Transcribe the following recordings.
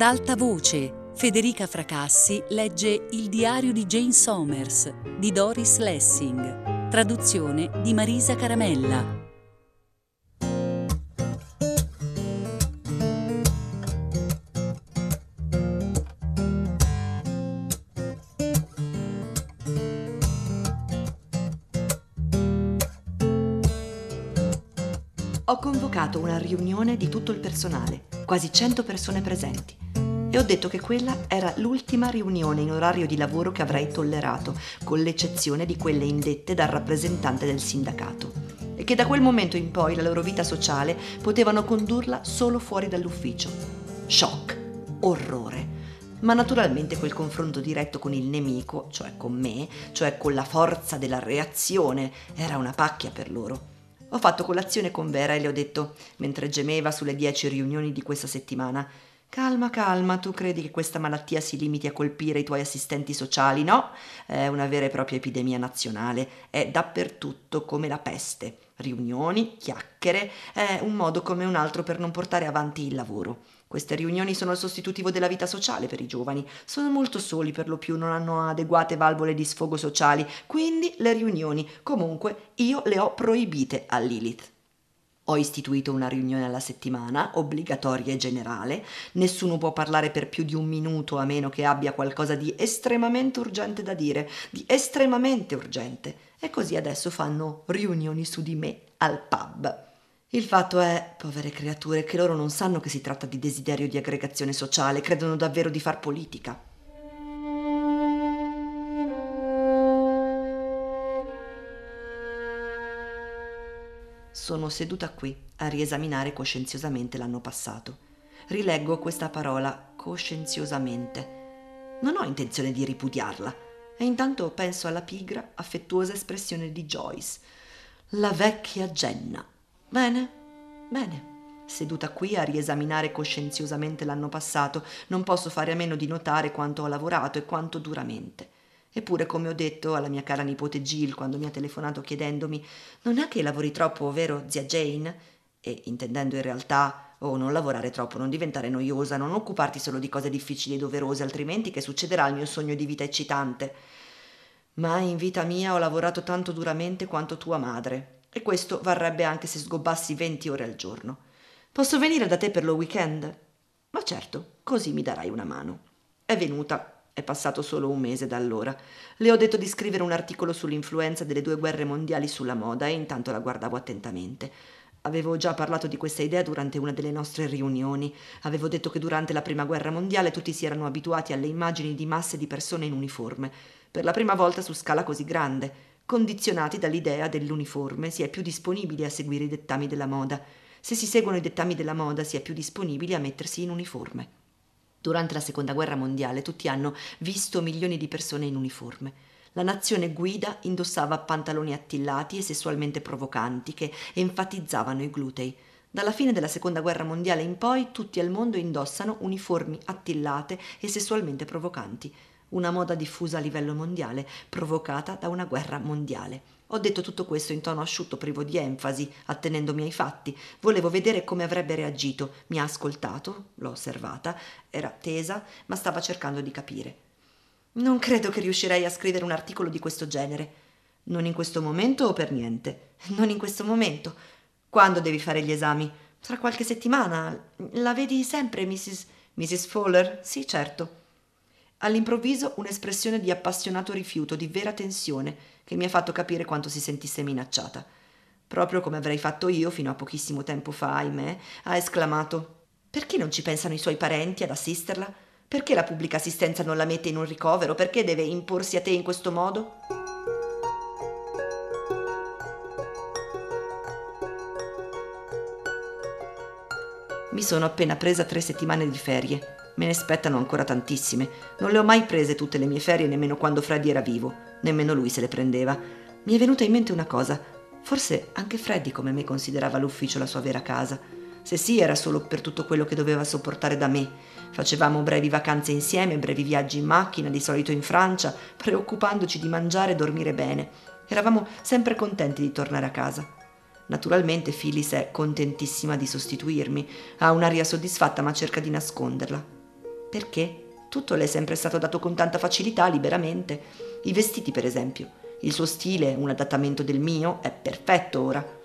Ad alta voce, Federica Fracassi legge Il diario di Jane Somers di Doris Lessing, traduzione di Marisa Caramella. Ho convocato una riunione di tutto il personale, quasi 100 persone presenti, e ho detto che quella era l'ultima riunione in orario di lavoro che avrei tollerato, con l'eccezione di quelle indette dal rappresentante del sindacato, e che da quel momento in poi la loro vita sociale potevano condurla solo fuori dall'ufficio. Shock, orrore, ma naturalmente quel confronto diretto con il nemico, cioè con me, cioè con la forza della reazione, era una pacchia per loro. Ho fatto colazione con Vera e le ho detto, mentre gemeva sulle dieci riunioni di questa settimana, Calma, calma, tu credi che questa malattia si limiti a colpire i tuoi assistenti sociali? No, è una vera e propria epidemia nazionale, è dappertutto come la peste. Riunioni, chiacchiere, è un modo come un altro per non portare avanti il lavoro. Queste riunioni sono il sostitutivo della vita sociale per i giovani. Sono molto soli per lo più, non hanno adeguate valvole di sfogo sociali, quindi le riunioni, comunque, io le ho proibite a Lilith. Ho istituito una riunione alla settimana, obbligatoria e generale. Nessuno può parlare per più di un minuto a meno che abbia qualcosa di estremamente urgente da dire, di estremamente urgente. E così adesso fanno riunioni su di me al pub. Il fatto è, povere creature, che loro non sanno che si tratta di desiderio di aggregazione sociale, credono davvero di far politica. Sono seduta qui a riesaminare coscienziosamente l'anno passato. Rileggo questa parola coscienziosamente. Non ho intenzione di ripudiarla e intanto penso alla pigra, affettuosa espressione di Joyce. La vecchia Jenna. Bene, bene. Seduta qui a riesaminare coscienziosamente l'anno passato, non posso fare a meno di notare quanto ho lavorato e quanto duramente. Eppure, come ho detto alla mia cara nipote Jill quando mi ha telefonato chiedendomi non è che lavori troppo, vero, zia Jane? E intendendo in realtà oh, non lavorare troppo, non diventare noiosa, non occuparti solo di cose difficili e doverose, altrimenti che succederà al mio sogno di vita eccitante? Mai in vita mia ho lavorato tanto duramente quanto tua madre. E questo varrebbe anche se sgobbassi venti ore al giorno. Posso venire da te per lo weekend? Ma certo, così mi darai una mano. È venuta, è passato solo un mese da allora. Le ho detto di scrivere un articolo sull'influenza delle due guerre mondiali sulla moda e intanto la guardavo attentamente. Avevo già parlato di questa idea durante una delle nostre riunioni. Avevo detto che durante la prima guerra mondiale tutti si erano abituati alle immagini di masse di persone in uniforme, per la prima volta su scala così grande condizionati dall'idea dell'uniforme, si è più disponibili a seguire i dettami della moda. Se si seguono i dettami della moda, si è più disponibili a mettersi in uniforme. Durante la seconda guerra mondiale tutti hanno visto milioni di persone in uniforme. La nazione guida indossava pantaloni attillati e sessualmente provocanti che enfatizzavano i glutei. Dalla fine della seconda guerra mondiale in poi tutti al mondo indossano uniformi attillate e sessualmente provocanti una moda diffusa a livello mondiale, provocata da una guerra mondiale. Ho detto tutto questo in tono asciutto, privo di enfasi, attenendomi ai fatti. Volevo vedere come avrebbe reagito. Mi ha ascoltato, l'ho osservata, era tesa, ma stava cercando di capire. Non credo che riuscirei a scrivere un articolo di questo genere. Non in questo momento o per niente? Non in questo momento. Quando devi fare gli esami? Tra qualche settimana. La vedi sempre, Mrs. Mrs. Fowler? Sì, certo. All'improvviso un'espressione di appassionato rifiuto, di vera tensione, che mi ha fatto capire quanto si sentisse minacciata. Proprio come avrei fatto io fino a pochissimo tempo fa, ahimè, ha esclamato Perché non ci pensano i suoi parenti ad assisterla? Perché la pubblica assistenza non la mette in un ricovero? Perché deve imporsi a te in questo modo? Mi sono appena presa tre settimane di ferie Me ne spettano ancora tantissime. Non le ho mai prese tutte le mie ferie nemmeno quando Freddy era vivo. Nemmeno lui se le prendeva. Mi è venuta in mente una cosa. Forse anche Freddy come me considerava l'ufficio la sua vera casa. Se sì, era solo per tutto quello che doveva sopportare da me. Facevamo brevi vacanze insieme, brevi viaggi in macchina, di solito in Francia, preoccupandoci di mangiare e dormire bene. Eravamo sempre contenti di tornare a casa. Naturalmente Phyllis è contentissima di sostituirmi, ha un'aria soddisfatta ma cerca di nasconderla. Perché? Tutto le è sempre stato dato con tanta facilità, liberamente. I vestiti, per esempio. Il suo stile, un adattamento del mio, è perfetto ora.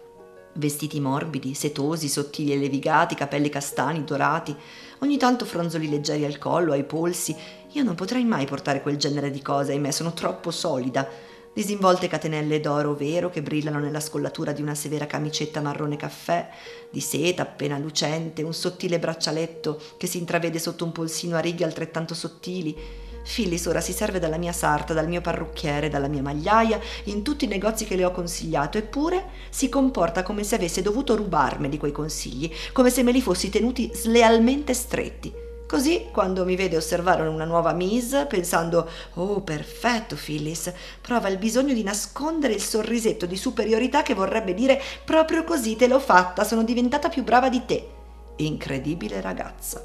Vestiti morbidi, setosi, sottili e levigati, capelli castani, dorati, ogni tanto fronzoli leggeri al collo, ai polsi. Io non potrei mai portare quel genere di cose, ahimè, sono troppo solida. Disinvolte catenelle d'oro vero che brillano nella scollatura di una severa camicetta marrone caffè, di seta appena lucente, un sottile braccialetto che si intravede sotto un polsino a righe altrettanto sottili, Phyllis ora si serve dalla mia sarta, dal mio parrucchiere, dalla mia magliaia, in tutti i negozi che le ho consigliato, eppure si comporta come se avesse dovuto rubarmeli quei consigli, come se me li fossi tenuti slealmente stretti. Così, quando mi vede osservare una nuova Miss, pensando Oh, perfetto, Phyllis, prova il bisogno di nascondere il sorrisetto di superiorità che vorrebbe dire Proprio così te l'ho fatta, sono diventata più brava di te. Incredibile ragazza.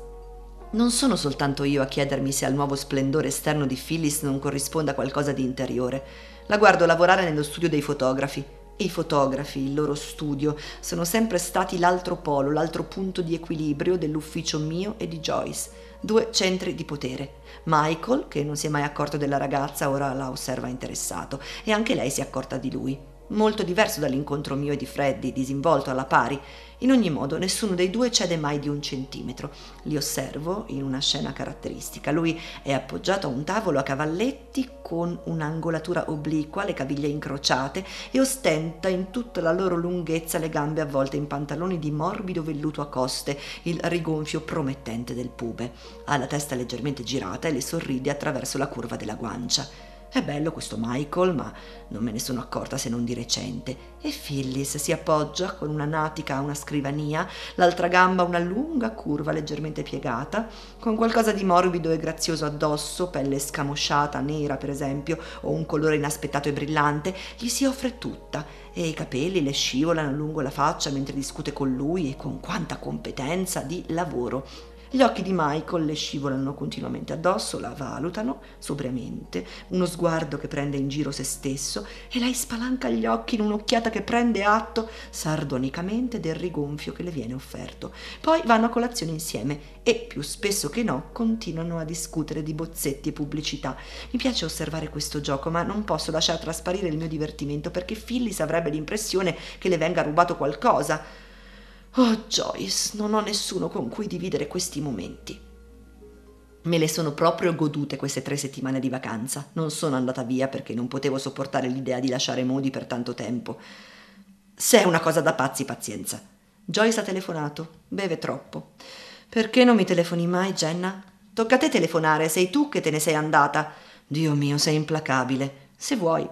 Non sono soltanto io a chiedermi se al nuovo splendore esterno di Phyllis non corrisponda qualcosa di interiore. La guardo lavorare nello studio dei fotografi. I fotografi, il loro studio, sono sempre stati l'altro polo, l'altro punto di equilibrio dell'ufficio mio e di Joyce. Due centri di potere. Michael, che non si è mai accorto della ragazza, ora la osserva interessato, e anche lei si è accorta di lui. Molto diverso dall'incontro mio e di Freddy, disinvolto alla pari. In ogni modo, nessuno dei due cede mai di un centimetro. Li osservo in una scena caratteristica. Lui è appoggiato a un tavolo a cavalletti con un'angolatura obliqua, le caviglie incrociate e ostenta in tutta la loro lunghezza le gambe avvolte in pantaloni di morbido velluto a coste, il rigonfio promettente del pube. Ha la testa leggermente girata e le sorride attraverso la curva della guancia. È bello questo Michael, ma non me ne sono accorta se non di recente. E Phyllis si appoggia con una natica a una scrivania, l'altra gamba una lunga curva leggermente piegata, con qualcosa di morbido e grazioso addosso, pelle scamosciata, nera per esempio, o un colore inaspettato e brillante, gli si offre tutta e i capelli le scivolano lungo la faccia mentre discute con lui e con quanta competenza di lavoro. Gli occhi di Michael le scivolano continuamente addosso, la valutano sobriamente, uno sguardo che prende in giro se stesso e lei spalanca gli occhi in un'occhiata che prende atto sardonicamente del rigonfio che le viene offerto. Poi vanno a colazione insieme e più spesso che no continuano a discutere di bozzetti e pubblicità. Mi piace osservare questo gioco, ma non posso lasciare trasparire il mio divertimento perché Phyllis avrebbe l'impressione che le venga rubato qualcosa. Oh Joyce, non ho nessuno con cui dividere questi momenti. Me le sono proprio godute queste tre settimane di vacanza. Non sono andata via perché non potevo sopportare l'idea di lasciare Moody per tanto tempo. Se è una cosa da pazzi, pazienza. Joyce ha telefonato. Beve troppo. Perché non mi telefoni mai, Jenna? Tocca a te telefonare, sei tu che te ne sei andata. Dio mio, sei implacabile. Se vuoi.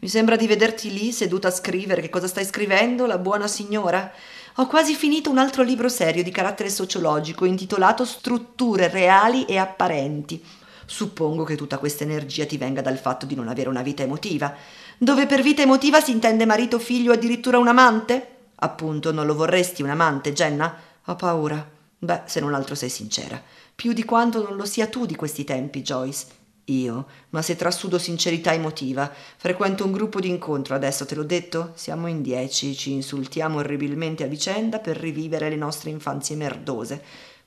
Mi sembra di vederti lì seduta a scrivere. Che cosa stai scrivendo, la buona signora? Ho quasi finito un altro libro serio di carattere sociologico intitolato Strutture reali e apparenti. Suppongo che tutta questa energia ti venga dal fatto di non avere una vita emotiva. Dove per vita emotiva si intende marito, figlio o addirittura un amante? Appunto, non lo vorresti un amante, Jenna? Ho paura. Beh, se non altro sei sincera. Più di quanto non lo sia tu di questi tempi, Joyce. Io, ma se trasudo sincerità emotiva, frequento un gruppo di incontro adesso, te l'ho detto? Siamo in dieci, ci insultiamo orribilmente a vicenda per rivivere le nostre infanzie merdose.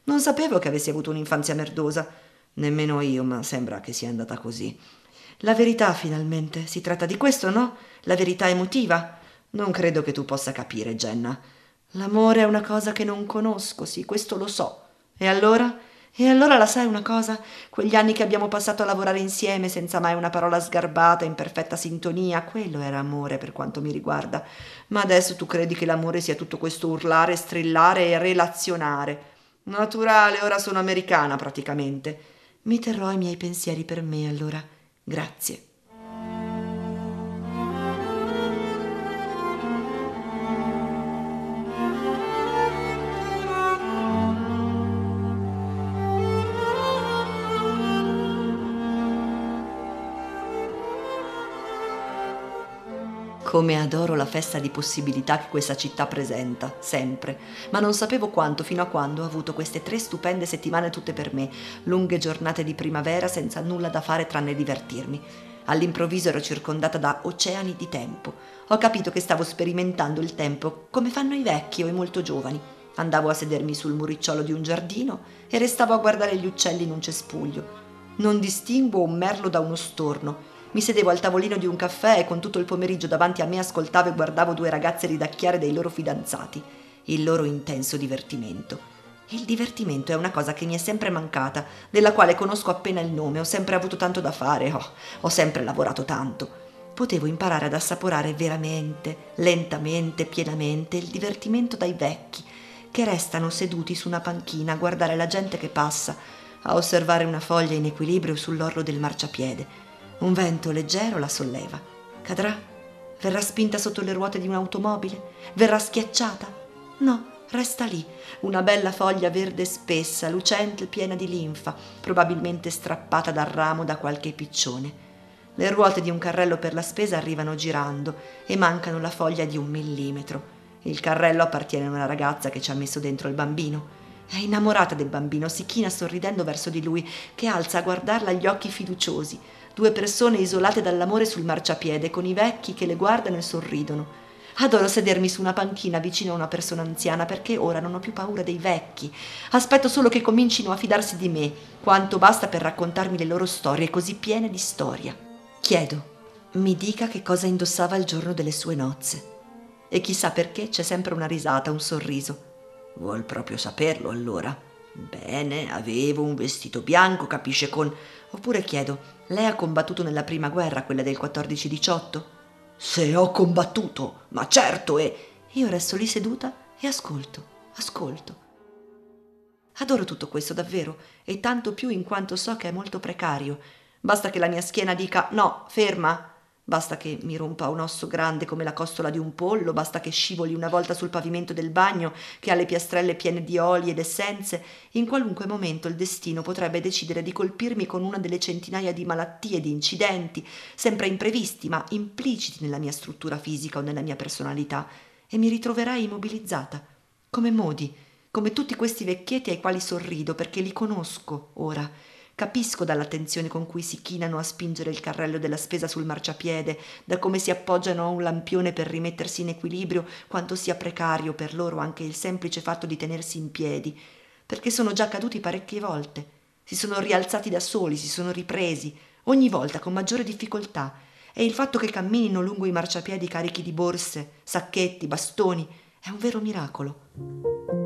Non sapevo che avessi avuto un'infanzia merdosa. Nemmeno io, ma sembra che sia andata così. La verità, finalmente. Si tratta di questo, no? La verità emotiva? Non credo che tu possa capire, Jenna. L'amore è una cosa che non conosco, sì, questo lo so. E allora? E allora la sai una cosa? Quegli anni che abbiamo passato a lavorare insieme senza mai una parola sgarbata, in perfetta sintonia, quello era amore per quanto mi riguarda. Ma adesso tu credi che l'amore sia tutto questo urlare, strillare e relazionare. Naturale, ora sono americana praticamente. Mi terrò i miei pensieri per me allora. Grazie. Come adoro la festa di possibilità che questa città presenta, sempre, ma non sapevo quanto fino a quando ho avuto queste tre stupende settimane tutte per me, lunghe giornate di primavera senza nulla da fare tranne divertirmi. All'improvviso ero circondata da oceani di tempo. Ho capito che stavo sperimentando il tempo come fanno i vecchi o i molto giovani. Andavo a sedermi sul muricciolo di un giardino e restavo a guardare gli uccelli in un cespuglio. Non distinguo un merlo da uno storno. Mi sedevo al tavolino di un caffè e con tutto il pomeriggio davanti a me ascoltavo e guardavo due ragazze ridacchiare dei loro fidanzati, il loro intenso divertimento. Il divertimento è una cosa che mi è sempre mancata, della quale conosco appena il nome, ho sempre avuto tanto da fare, oh, ho sempre lavorato tanto. Potevo imparare ad assaporare veramente, lentamente, pienamente il divertimento dai vecchi, che restano seduti su una panchina a guardare la gente che passa, a osservare una foglia in equilibrio sull'orlo del marciapiede. Un vento leggero la solleva. Cadrà? Verrà spinta sotto le ruote di un'automobile? Verrà schiacciata? No, resta lì, una bella foglia verde spessa, lucente piena di linfa, probabilmente strappata dal ramo da qualche piccione. Le ruote di un carrello per la spesa arrivano girando e mancano la foglia di un millimetro. Il carrello appartiene a una ragazza che ci ha messo dentro il bambino. È innamorata del bambino, si china sorridendo verso di lui, che alza a guardarla gli occhi fiduciosi. Due persone isolate dall'amore sul marciapiede, con i vecchi che le guardano e sorridono. Adoro sedermi su una panchina vicino a una persona anziana perché ora non ho più paura dei vecchi. Aspetto solo che comincino a fidarsi di me, quanto basta per raccontarmi le loro storie così piene di storia. Chiedo, mi dica che cosa indossava il giorno delle sue nozze. E chissà perché c'è sempre una risata, un sorriso. Vuol proprio saperlo allora? Bene, avevo un vestito bianco, capisce con... Oppure chiedo, lei ha combattuto nella prima guerra, quella del 14-18? Se ho combattuto, ma certo, e... Io resto lì seduta e ascolto, ascolto. Adoro tutto questo davvero, e tanto più in quanto so che è molto precario. Basta che la mia schiena dica no, ferma, Basta che mi rompa un osso grande come la costola di un pollo, basta che scivoli una volta sul pavimento del bagno, che ha le piastrelle piene di oli ed essenze, in qualunque momento il destino potrebbe decidere di colpirmi con una delle centinaia di malattie, di incidenti, sempre imprevisti, ma impliciti nella mia struttura fisica o nella mia personalità, e mi ritroverai immobilizzata, come Modi, come tutti questi vecchietti ai quali sorrido perché li conosco ora Capisco dall'attenzione con cui si chinano a spingere il carrello della spesa sul marciapiede, da come si appoggiano a un lampione per rimettersi in equilibrio, quanto sia precario per loro anche il semplice fatto di tenersi in piedi, perché sono già caduti parecchie volte. Si sono rialzati da soli, si sono ripresi, ogni volta con maggiore difficoltà, e il fatto che camminino lungo i marciapiedi carichi di borse, sacchetti, bastoni, è un vero miracolo.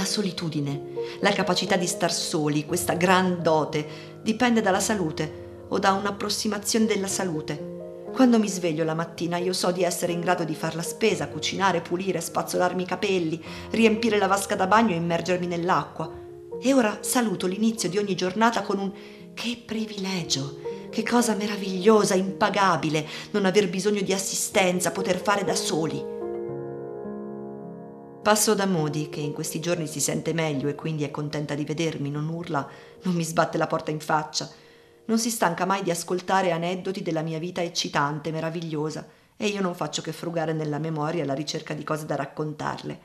La solitudine, la capacità di star soli, questa gran dote, dipende dalla salute o da un'approssimazione della salute. Quando mi sveglio la mattina io so di essere in grado di far la spesa, cucinare, pulire, spazzolarmi i capelli, riempire la vasca da bagno e immergermi nell'acqua. E ora saluto l'inizio di ogni giornata con un che privilegio, che cosa meravigliosa, impagabile, non aver bisogno di assistenza, poter fare da soli. Passo da Modi, che in questi giorni si sente meglio e quindi è contenta di vedermi, non urla, non mi sbatte la porta in faccia. Non si stanca mai di ascoltare aneddoti della mia vita eccitante, meravigliosa, e io non faccio che frugare nella memoria alla ricerca di cose da raccontarle.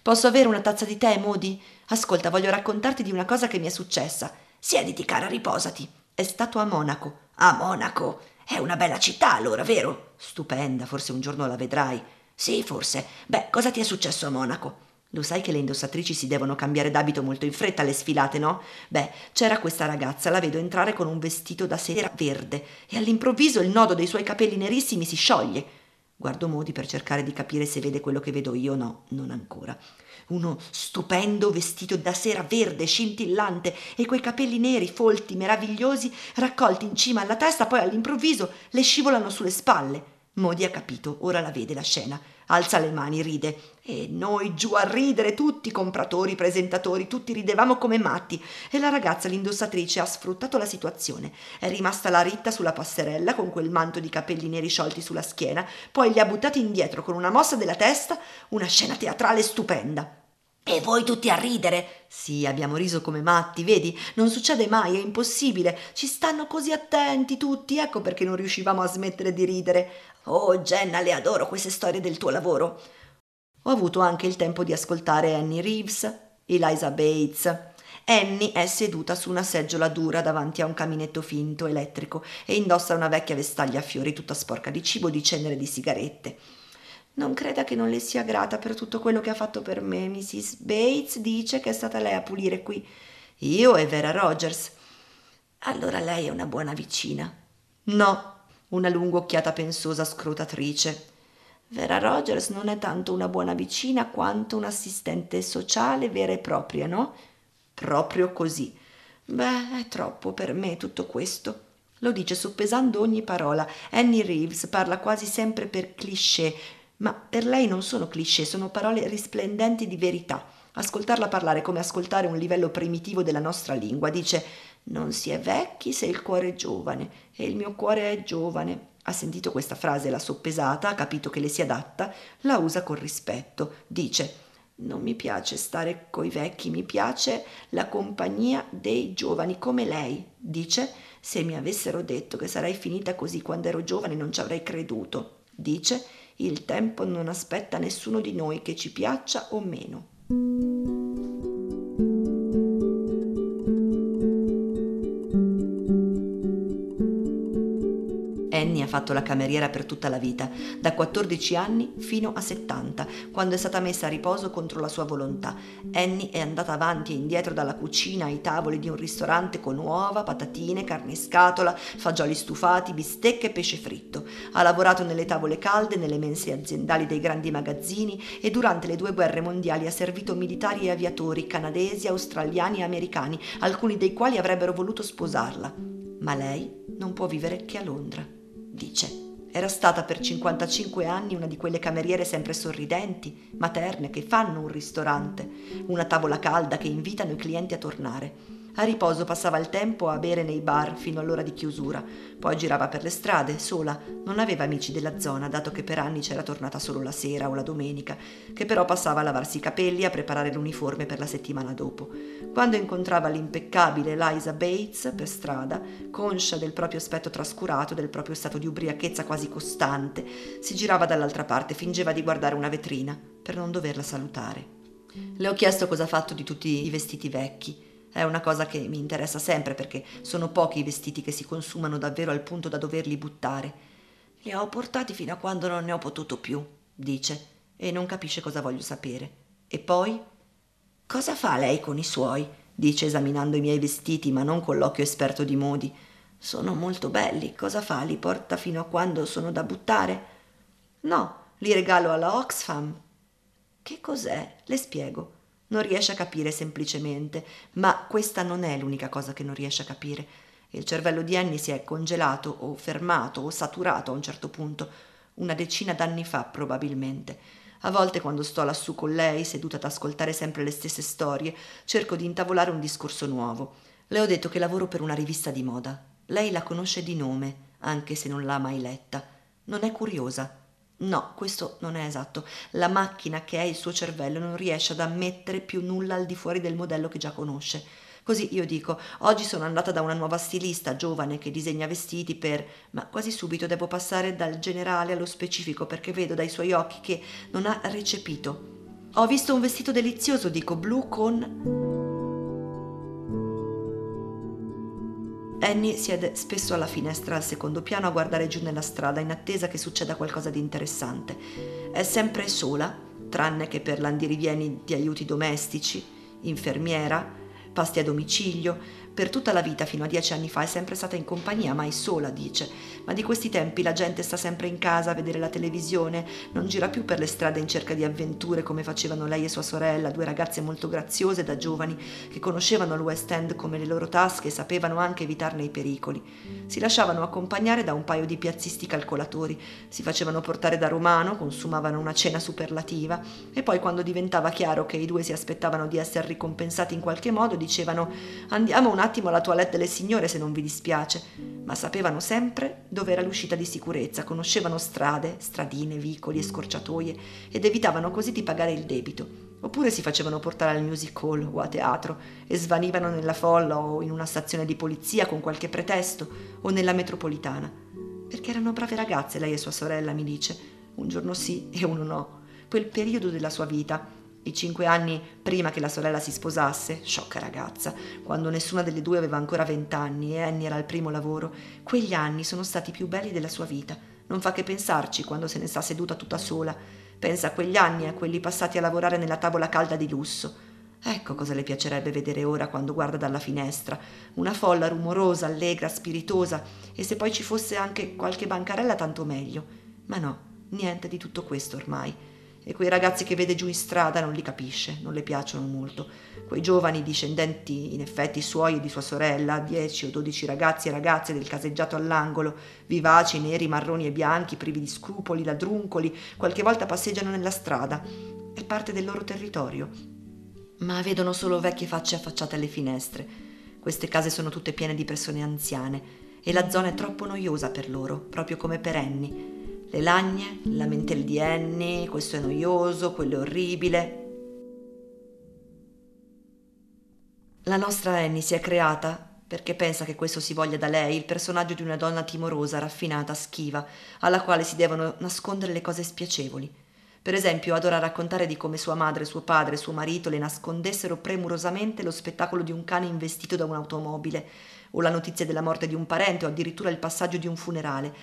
Posso avere una tazza di tè, Modi? Ascolta, voglio raccontarti di una cosa che mi è successa. Siediti, cara, riposati. È stato a Monaco. A Monaco? È una bella città, allora, vero? Stupenda, forse un giorno la vedrai. Sì, forse. Beh, cosa ti è successo a Monaco? Lo sai che le indossatrici si devono cambiare d'abito molto in fretta alle sfilate, no? Beh, c'era questa ragazza, la vedo entrare con un vestito da sera verde e all'improvviso il nodo dei suoi capelli nerissimi si scioglie. Guardo Modi per cercare di capire se vede quello che vedo io, no, non ancora. Uno stupendo vestito da sera verde, scintillante, e quei capelli neri, folti, meravigliosi, raccolti in cima alla testa, poi all'improvviso le scivolano sulle spalle. Modi ha capito, ora la vede la scena, alza le mani, ride. E noi giù a ridere, tutti compratori, presentatori, tutti ridevamo come matti. E la ragazza, l'indossatrice, ha sfruttato la situazione. È rimasta la ritta sulla passerella con quel manto di capelli neri sciolti sulla schiena, poi li ha buttati indietro con una mossa della testa, una scena teatrale stupenda. E voi tutti a ridere? Sì, abbiamo riso come matti, vedi? Non succede mai, è impossibile. Ci stanno così attenti tutti, ecco perché non riuscivamo a smettere di ridere. Oh, Jenna, le adoro queste storie del tuo lavoro. Ho avuto anche il tempo di ascoltare Annie Reeves, Eliza Bates. Annie è seduta su una seggiola dura davanti a un caminetto finto elettrico e indossa una vecchia vestaglia a fiori tutta sporca di cibo, di cenere e di sigarette. Non creda che non le sia grata per tutto quello che ha fatto per me. Mrs. Bates dice che è stata lei a pulire qui. Io e Vera Rogers. Allora lei è una buona vicina. No, una lunga occhiata pensosa scrutatrice. Vera Rogers non è tanto una buona vicina quanto un'assistente sociale vera e propria, no? Proprio così. Beh, è troppo per me tutto questo. Lo dice soppesando ogni parola. Annie Reeves parla quasi sempre per cliché, ma per lei non sono cliché, sono parole risplendenti di verità. Ascoltarla parlare come ascoltare un livello primitivo della nostra lingua. Dice non si è vecchi se il cuore è giovane e il mio cuore è giovane. Ha sentito questa frase, l'ha soppesata, ha capito che le si adatta, la usa con rispetto. Dice non mi piace stare coi vecchi, mi piace la compagnia dei giovani come lei. Dice se mi avessero detto che sarei finita così quando ero giovane non ci avrei creduto. Dice il tempo non aspetta nessuno di noi che ci piaccia o meno. Fatto la cameriera per tutta la vita, da 14 anni fino a 70, quando è stata messa a riposo contro la sua volontà. Annie è andata avanti e indietro dalla cucina ai tavoli di un ristorante con uova, patatine, carne in scatola, fagioli stufati, bistecche e pesce fritto. Ha lavorato nelle tavole calde, nelle mense aziendali dei grandi magazzini e durante le due guerre mondiali ha servito militari e aviatori canadesi, australiani e americani, alcuni dei quali avrebbero voluto sposarla. Ma lei non può vivere che a Londra dice. Era stata per 55 anni una di quelle cameriere sempre sorridenti, materne, che fanno un ristorante, una tavola calda che invitano i clienti a tornare. A riposo passava il tempo a bere nei bar fino all'ora di chiusura, poi girava per le strade, sola, non aveva amici della zona, dato che per anni c'era tornata solo la sera o la domenica, che però passava a lavarsi i capelli e a preparare l'uniforme per la settimana dopo. Quando incontrava l'impeccabile Eliza Bates per strada, conscia del proprio aspetto trascurato, del proprio stato di ubriachezza quasi costante, si girava dall'altra parte, fingeva di guardare una vetrina per non doverla salutare. Le ho chiesto cosa ha fatto di tutti i vestiti vecchi. È una cosa che mi interessa sempre perché sono pochi i vestiti che si consumano davvero al punto da doverli buttare. Li ho portati fino a quando non ne ho potuto più, dice, e non capisce cosa voglio sapere. E poi? Cosa fa lei con i suoi? dice esaminando i miei vestiti, ma non con l'occhio esperto di modi. Sono molto belli. Cosa fa? Li porta fino a quando sono da buttare? No, li regalo alla Oxfam. Che cos'è? Le spiego. Non riesce a capire semplicemente, ma questa non è l'unica cosa che non riesce a capire. Il cervello di Annie si è congelato o fermato o saturato a un certo punto, una decina d'anni fa probabilmente. A volte quando sto lassù con lei, seduta ad ascoltare sempre le stesse storie, cerco di intavolare un discorso nuovo. Le ho detto che lavoro per una rivista di moda. Lei la conosce di nome, anche se non l'ha mai letta. Non è curiosa. No, questo non è esatto. La macchina che è il suo cervello non riesce ad ammettere più nulla al di fuori del modello che già conosce. Così io dico, oggi sono andata da una nuova stilista giovane che disegna vestiti per... ma quasi subito devo passare dal generale allo specifico perché vedo dai suoi occhi che non ha recepito. Ho visto un vestito delizioso, dico, blu con... Annie siede spesso alla finestra al secondo piano a guardare giù nella strada in attesa che succeda qualcosa di interessante. È sempre sola, tranne che per l'andirivieni di aiuti domestici, infermiera, pasti a domicilio, per tutta la vita fino a dieci anni fa è sempre stata in compagnia, mai sola, dice. Ma di questi tempi la gente sta sempre in casa a vedere la televisione, non gira più per le strade in cerca di avventure come facevano lei e sua sorella, due ragazze molto graziose da giovani che conoscevano il West End come le loro tasche e sapevano anche evitarne i pericoli. Si lasciavano accompagnare da un paio di piazzisti calcolatori, si facevano portare da Romano, consumavano una cena superlativa e poi quando diventava chiaro che i due si aspettavano di essere ricompensati in qualche modo dicevano andiamo un attimo alla toilette delle signore se non vi dispiace, ma sapevano sempre dove era l'uscita di sicurezza, conoscevano strade, stradine, vicoli e scorciatoie ed evitavano così di pagare il debito. Oppure si facevano portare al music hall o a teatro e svanivano nella folla o in una stazione di polizia con qualche pretesto o nella metropolitana. Perché erano brave ragazze, lei e sua sorella, mi dice. Un giorno sì e uno no. Quel periodo della sua vita i cinque anni prima che la sorella si sposasse, sciocca ragazza, quando nessuna delle due aveva ancora vent'anni e Annie era al primo lavoro, quegli anni sono stati i più belli della sua vita. Non fa che pensarci quando se ne sta seduta tutta sola. Pensa a quegli anni e a quelli passati a lavorare nella tavola calda di lusso. Ecco cosa le piacerebbe vedere ora quando guarda dalla finestra. Una folla rumorosa, allegra, spiritosa, e se poi ci fosse anche qualche bancarella tanto meglio. Ma no, niente di tutto questo ormai e quei ragazzi che vede giù in strada non li capisce, non le piacciono molto. Quei giovani discendenti, in effetti suoi e di sua sorella, dieci o dodici ragazzi e ragazze del caseggiato all'angolo, vivaci, neri, marroni e bianchi, privi di scrupoli, ladruncoli, qualche volta passeggiano nella strada. È parte del loro territorio. Ma vedono solo vecchie facce affacciate alle finestre. Queste case sono tutte piene di persone anziane e la zona è troppo noiosa per loro, proprio come per Annie le lagne, la lamentele di Annie, questo è noioso, quello è orribile. La nostra Annie si è creata perché pensa che questo si voglia da lei il personaggio di una donna timorosa, raffinata, schiva, alla quale si devono nascondere le cose spiacevoli. Per esempio, adora raccontare di come sua madre, suo padre, suo marito le nascondessero premurosamente lo spettacolo di un cane investito da un'automobile, o la notizia della morte di un parente, o addirittura il passaggio di un funerale,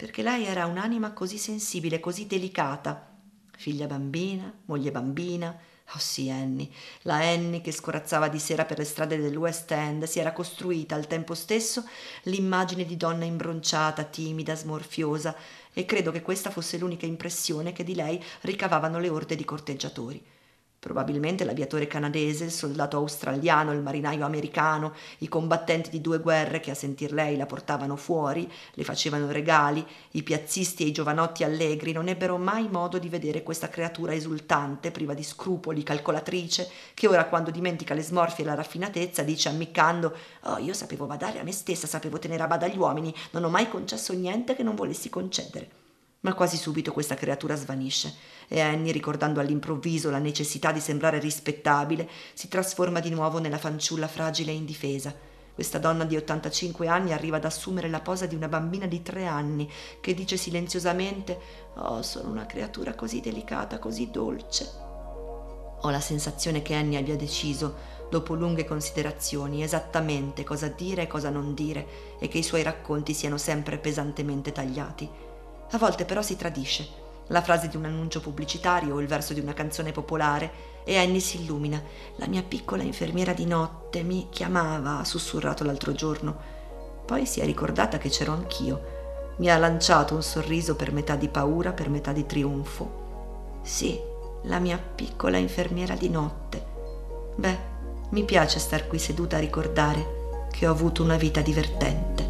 perché lei era un'anima così sensibile, così delicata. Figlia bambina, moglie bambina. Oh sì, Annie, la Annie che scorazzava di sera per le strade del West End si era costruita al tempo stesso l'immagine di donna imbronciata, timida, smorfiosa, e credo che questa fosse l'unica impressione che di lei ricavavano le orde di corteggiatori. Probabilmente l'aviatore canadese, il soldato australiano, il marinaio americano, i combattenti di due guerre che a sentir lei la portavano fuori, le facevano regali, i piazzisti e i giovanotti allegri non ebbero mai modo di vedere questa creatura esultante, priva di scrupoli, calcolatrice, che ora quando dimentica le smorfie e la raffinatezza dice ammiccando «Oh, io sapevo badare a me stessa, sapevo tenere a bada gli uomini, non ho mai concesso niente che non volessi concedere». Ma quasi subito questa creatura svanisce e Annie, ricordando all'improvviso la necessità di sembrare rispettabile, si trasforma di nuovo nella fanciulla fragile e indifesa. Questa donna di 85 anni arriva ad assumere la posa di una bambina di tre anni che dice silenziosamente Oh, sono una creatura così delicata, così dolce. Ho la sensazione che Annie abbia deciso, dopo lunghe considerazioni, esattamente cosa dire e cosa non dire e che i suoi racconti siano sempre pesantemente tagliati. A volte però si tradisce. La frase di un annuncio pubblicitario o il verso di una canzone popolare e Annie si illumina. La mia piccola infermiera di notte mi chiamava, ha sussurrato l'altro giorno. Poi si è ricordata che c'ero anch'io. Mi ha lanciato un sorriso per metà di paura, per metà di trionfo. Sì, la mia piccola infermiera di notte. Beh, mi piace star qui seduta a ricordare che ho avuto una vita divertente.